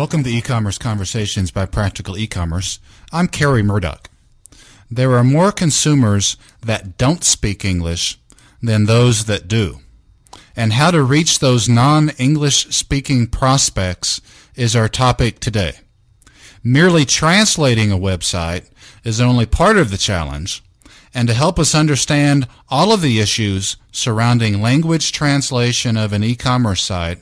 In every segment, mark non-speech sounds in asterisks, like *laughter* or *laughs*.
Welcome to E-commerce Conversations by Practical E-commerce. I'm Kerry Murdock. There are more consumers that don't speak English than those that do. And how to reach those non-English speaking prospects is our topic today. Merely translating a website is only part of the challenge, and to help us understand all of the issues surrounding language translation of an e-commerce site,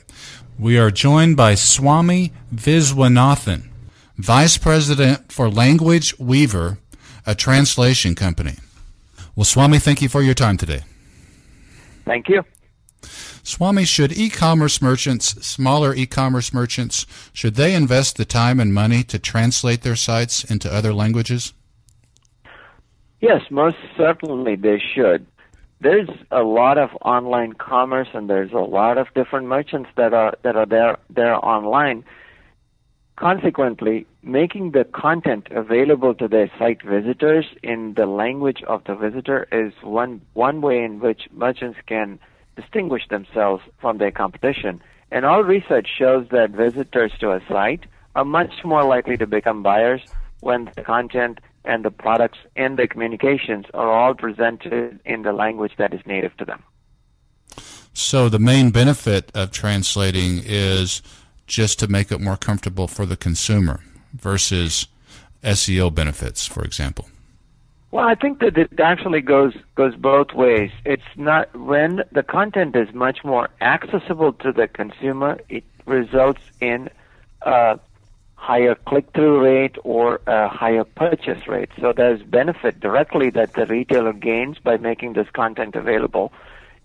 we are joined by Swami Viswanathan, Vice President for Language Weaver, a translation company. Well, Swami, thank you for your time today. Thank you. Swami, should e-commerce merchants, smaller e-commerce merchants, should they invest the time and money to translate their sites into other languages? Yes, most certainly they should. There's a lot of online commerce and there's a lot of different merchants that are that are there there online. Consequently, making the content available to their site visitors in the language of the visitor is one one way in which merchants can distinguish themselves from their competition. And all research shows that visitors to a site are much more likely to become buyers when the content and the products and the communications are all presented in the language that is native to them. So the main benefit of translating is just to make it more comfortable for the consumer versus SEO benefits, for example? Well, I think that it actually goes goes both ways. It's not when the content is much more accessible to the consumer, it results in a higher click-through rate or a higher purchase rate. So there's benefit directly that the retailer gains by making this content available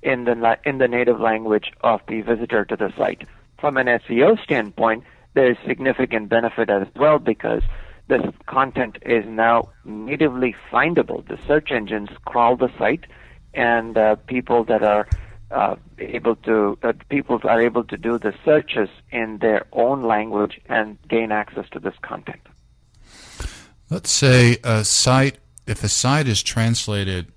in the in the native language of the visitor to the site from an SEO standpoint, there's significant benefit as well because this content is now natively findable. The search engines crawl the site, and uh, people that are uh, able to uh, people are able to do the searches in their own language and gain access to this content. Let's say a site, if a site is translated,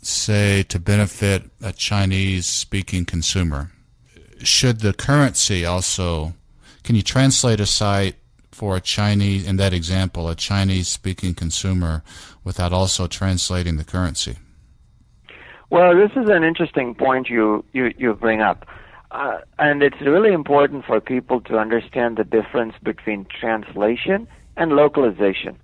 say to benefit a Chinese-speaking consumer, should the currency also, can you translate a site for a Chinese, in that example, a Chinese speaking consumer without also translating the currency? Well, this is an interesting point you, you, you bring up. Uh, and it's really important for people to understand the difference between translation and localization.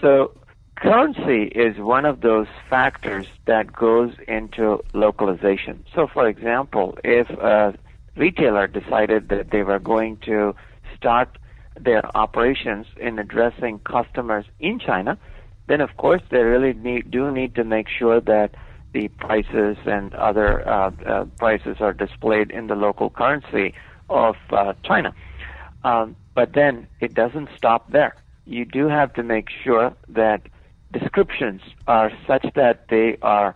So, currency is one of those factors that goes into localization. So, for example, if a retailer decided that they were going to start their operations in addressing customers in China, then of course they really need, do need to make sure that the prices and other uh, uh, prices are displayed in the local currency of uh, China. Um, but then it doesn't stop there. You do have to make sure that descriptions are such that they are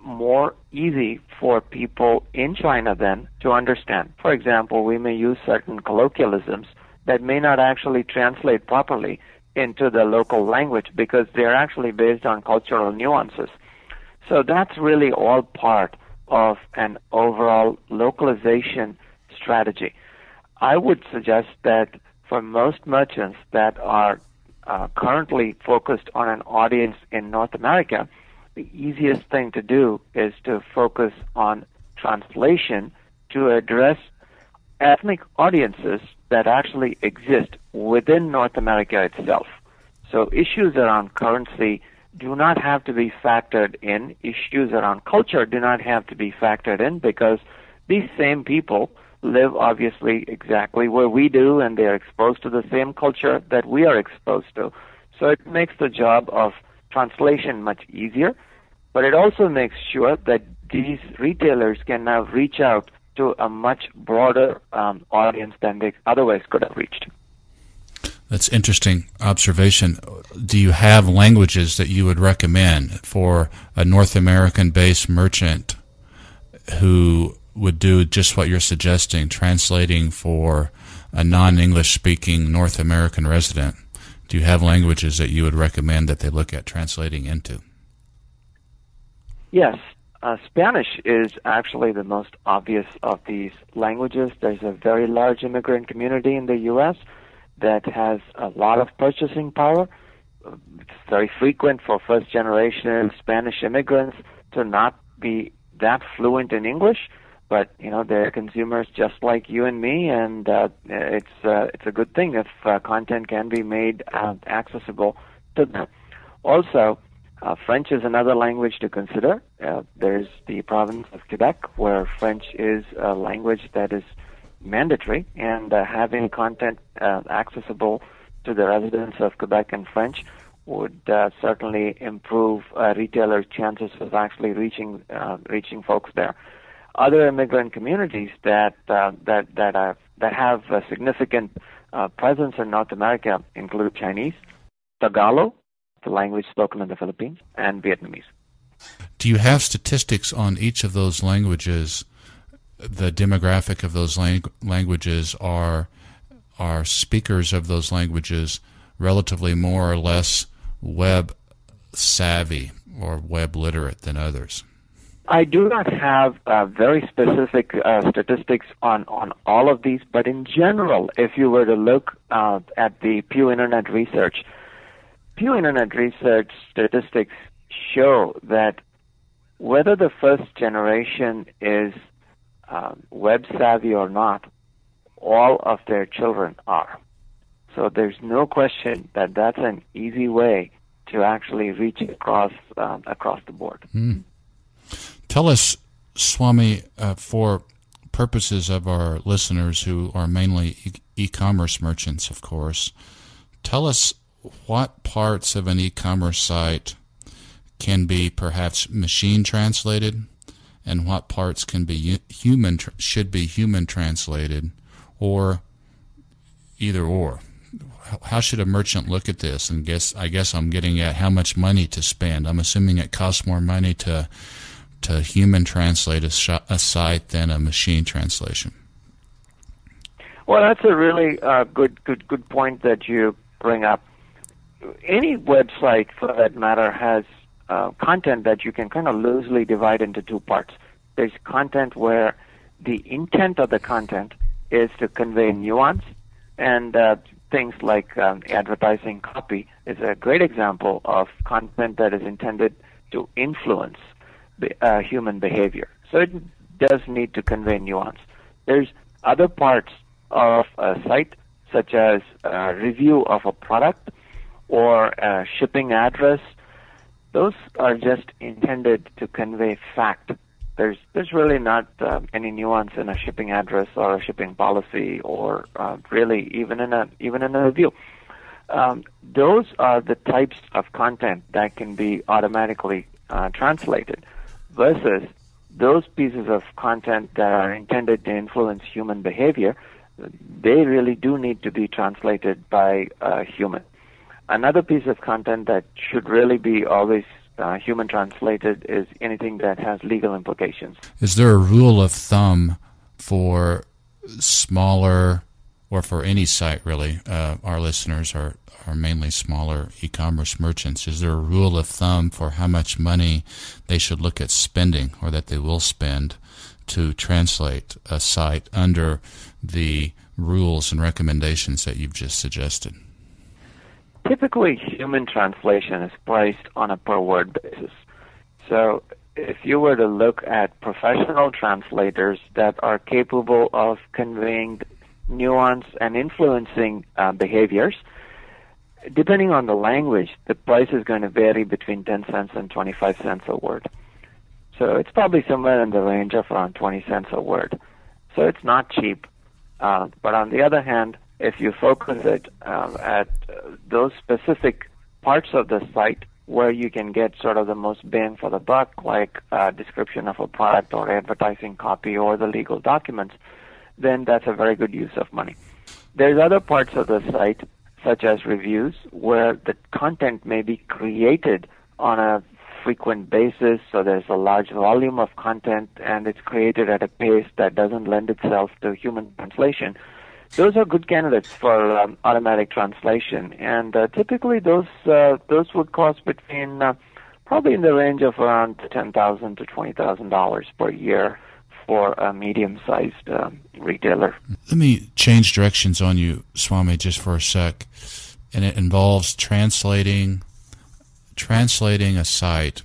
more easy for people in China then to understand. For example, we may use certain colloquialisms that may not actually translate properly into the local language because they're actually based on cultural nuances. So that's really all part of an overall localization strategy. I would suggest that for most merchants that are uh, currently focused on an audience in North America, the easiest thing to do is to focus on translation to address ethnic audiences that actually exist within North America itself. So issues around currency do not have to be factored in. Issues around culture do not have to be factored in because these same people live obviously exactly where we do and they're exposed to the same culture that we are exposed to. So it makes the job of translation much easier, but it also makes sure that these retailers can now reach out to a much broader um, audience than they otherwise could have reached. That's interesting observation. Do you have languages that you would recommend for a North American based merchant who would do just what you're suggesting, translating for a non English speaking North American resident? Do you have languages that you would recommend that they look at translating into? Yes. Uh, Spanish is actually the most obvious of these languages. There's a very large immigrant community in the U.S that has a lot of purchasing power. It's very frequent for first generation Spanish immigrants to not be that fluent in English, but you know they're consumers just like you and me, and uh, it's uh, it's a good thing if uh, content can be made uh, accessible to them. Also, uh, French is another language to consider. Uh, there's the province of Quebec where French is a language that is mandatory, and uh, having content uh, accessible to the residents of Quebec in French would uh, certainly improve uh, retailers' chances of actually reaching uh, reaching folks there. Other immigrant communities that uh, that that are that have a significant uh, presence in North America include Chinese, Tagalog, the language spoken in the Philippines, and Vietnamese. Do you have statistics on each of those languages? The demographic of those lang- languages are are speakers of those languages relatively more or less web savvy or web literate than others? I do not have uh, very specific uh, statistics on, on all of these, but in general, if you were to look uh, at the Pew Internet Research, Pew Internet Research statistics show that whether the first generation is um, web savvy or not, all of their children are. So there's no question that that's an easy way to actually reach across um, across the board. Mm. Tell us, Swami, uh, for purposes of our listeners who are mainly e- commerce merchants, of course, tell us what parts of an e-commerce site can be perhaps machine translated and what parts can be human should be human translated or either or. How should a merchant look at this? And guess I guess I'm getting at how much money to spend. I'm assuming it costs more money to to human translate a, a site than a machine translation. Well that's a really uh, good good good point that you bring up. Any website for that matter has uh, content that you can kind of loosely divide into two parts. There's content where the intent of the content is to convey nuance, and uh, things like um, advertising copy is a great example of content that is intended to influence the, uh, human behavior. So it does need to convey nuance. There's other parts of a site, such as a review of a product or a shipping address those are just intended to convey fact. There's there's really not uh, any nuance in a shipping address or a shipping policy or uh, really even in a even in a review. Um, those are the types of content that can be automatically uh, translated versus those pieces of content that are intended to influence human behavior. They really do need to be translated by a human. Another piece of content that should really be always uh, human translated is anything that has legal implications. Is there a rule of thumb for smaller, or for any site really? Uh, our listeners are, are mainly smaller e commerce merchants. Is there a rule of thumb for how much money they should look at spending or that they will spend to translate a site under the rules and recommendations that you've just suggested? Typically, human translation is priced on a per word basis. So if you were to look at professional translators that are capable of conveying nuance and influencing uh, behaviors, depending on the language, the price is going to vary between 10 cents and 25 cents a word. So it's probably somewhere in the range of around 20 cents a word. So it's not cheap. Uh, but on the other hand, if you focus it um, at uh, those specific parts of the site where you can get sort of the most bang for the buck, like a description of a product or advertising copy or the legal documents, then that's a very good use of money. There's other parts of the site, such as reviews, where the content may be created on a frequent basis, so there's a large volume of content and it's created at a pace that doesn't lend itself to human translation those are good candidates for um, automatic translation, and uh, typically those uh, those would cost between uh, probably in the range of around ten thousand to twenty thousand dollars per year for a medium-sized um, retailer. Let me change directions on you, Swami, just for a sec, and it involves translating translating a site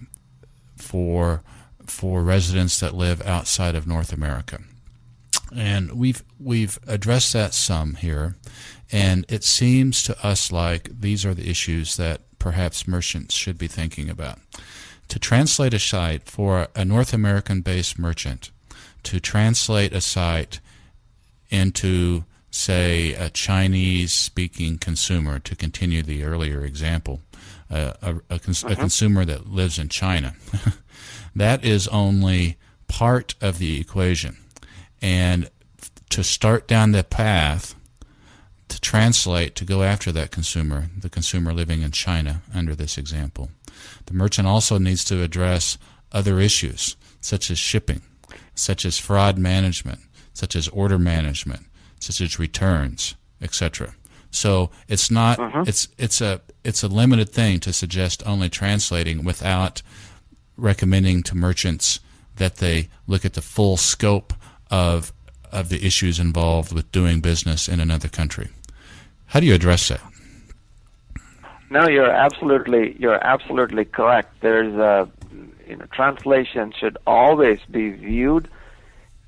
for for residents that live outside of North America and we've we've addressed that some here, and it seems to us like these are the issues that perhaps merchants should be thinking about. To translate a site for a North American based merchant, to translate a site into say a Chinese speaking consumer, to continue the earlier example, uh, a, a, cons- uh-huh. a consumer that lives in China, *laughs* that is only part of the equation and to start down the path to translate to go after that consumer, the consumer living in China under this example. The merchant also needs to address other issues such as shipping, such as fraud management, such as order management, such as returns, etc. So it's not uh-huh. it's it's a it's a limited thing to suggest only translating without recommending to merchants that they look at the full scope of of the issues involved with doing business in another country. How do you address that? No, you're absolutely you're absolutely correct. There's a you know translation should always be viewed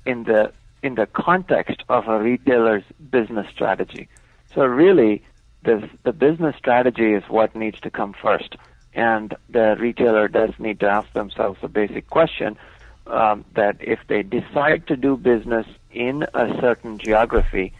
in the in the context of a retailer's business strategy. So really, this, the business strategy is what needs to come first, and the retailer does need to ask themselves a basic question: um, that if they decide to do business in a certain geography,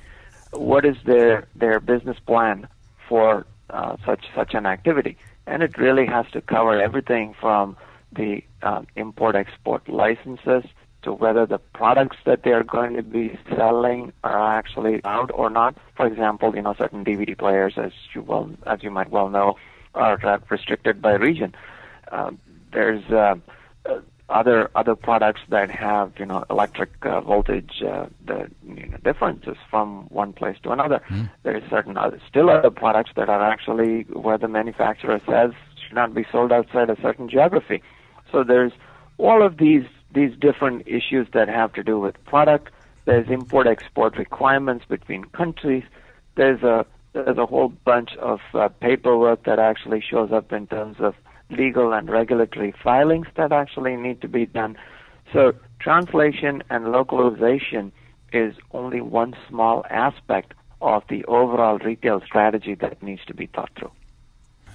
what is their their business plan for uh, such such an activity? And it really has to cover everything from the uh, import-export licenses to whether the products that they are going to be selling are actually out or not. For example, you know, certain DVD players, as you well as you might well know, are uh, restricted by region. Uh, there's uh, other other products that have you know electric uh, voltage uh, the you know, differences from one place to another. Mm. There is certain other, still other products that are actually where the manufacturer says should not be sold outside a certain geography. So there's all of these these different issues that have to do with product. There's import export requirements between countries. There's a there's a whole bunch of uh, paperwork that actually shows up in terms of legal and regulatory filings that actually need to be done. So translation and localization is only one small aspect of the overall retail strategy that needs to be thought through.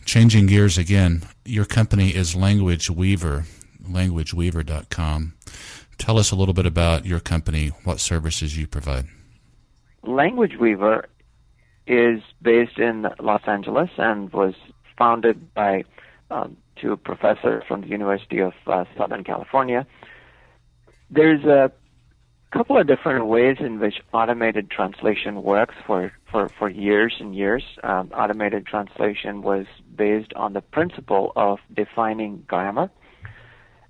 Changing gears again, your company is Language Weaver, languageweaver.com. Tell us a little bit about your company, what services you provide. Language Weaver is based in Los Angeles and was founded by um, to a professor from the University of uh, Southern California. There's a couple of different ways in which automated translation works for, for, for years and years. Um, automated translation was based on the principle of defining grammar,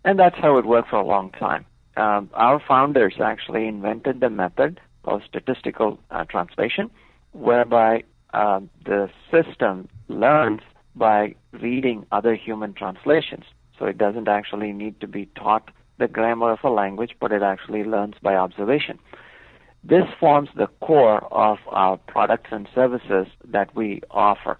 and that's how it worked for a long time. Um, our founders actually invented the method of statistical uh, translation, whereby uh, the system learns by reading other human translations. So it doesn't actually need to be taught the grammar of a language, but it actually learns by observation. This forms the core of our products and services that we offer.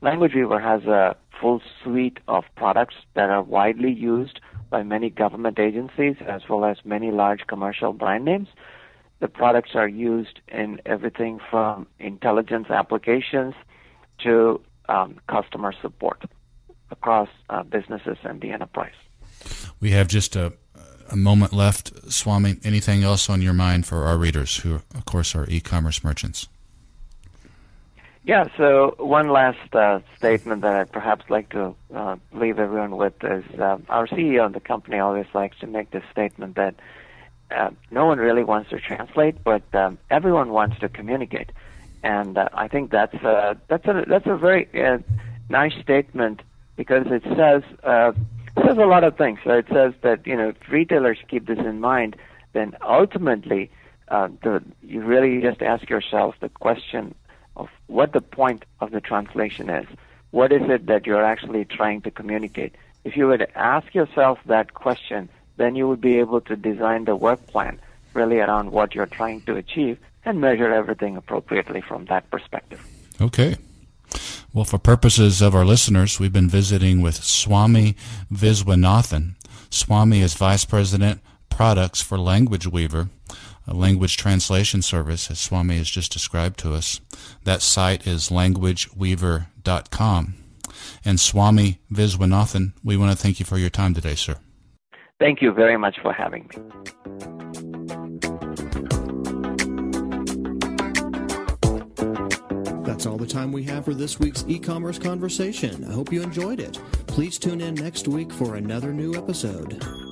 Language Weaver has a full suite of products that are widely used by many government agencies as well as many large commercial brand names. The products are used in everything from intelligence applications to um, customer support across uh, businesses and the enterprise. We have just a, a moment left. Swami, anything else on your mind for our readers, who, of course, are e commerce merchants? Yeah, so one last uh, statement that I'd perhaps like to uh, leave everyone with is uh, our CEO of the company always likes to make this statement that uh, no one really wants to translate, but um, everyone wants to communicate, and uh, I think that's uh, that's a that's a very uh, nice statement because it says uh, it says a lot of things. So it says that you know if retailers keep this in mind, then ultimately uh, the, you really just ask yourself the question of what the point of the translation is. What is it that you're actually trying to communicate? If you would ask yourself that question, then you would be able to design the work plan really around what you're trying to achieve and measure everything appropriately from that perspective. Okay. Well, for purposes of our listeners, we've been visiting with Swami Viswanathan. Swami is Vice President Products for Language Weaver, a language translation service, as Swami has just described to us. That site is languageweaver.com. And Swami Viswanathan, we want to thank you for your time today, sir. Thank you very much for having me. That's all the time we have for this week's e commerce conversation. I hope you enjoyed it. Please tune in next week for another new episode.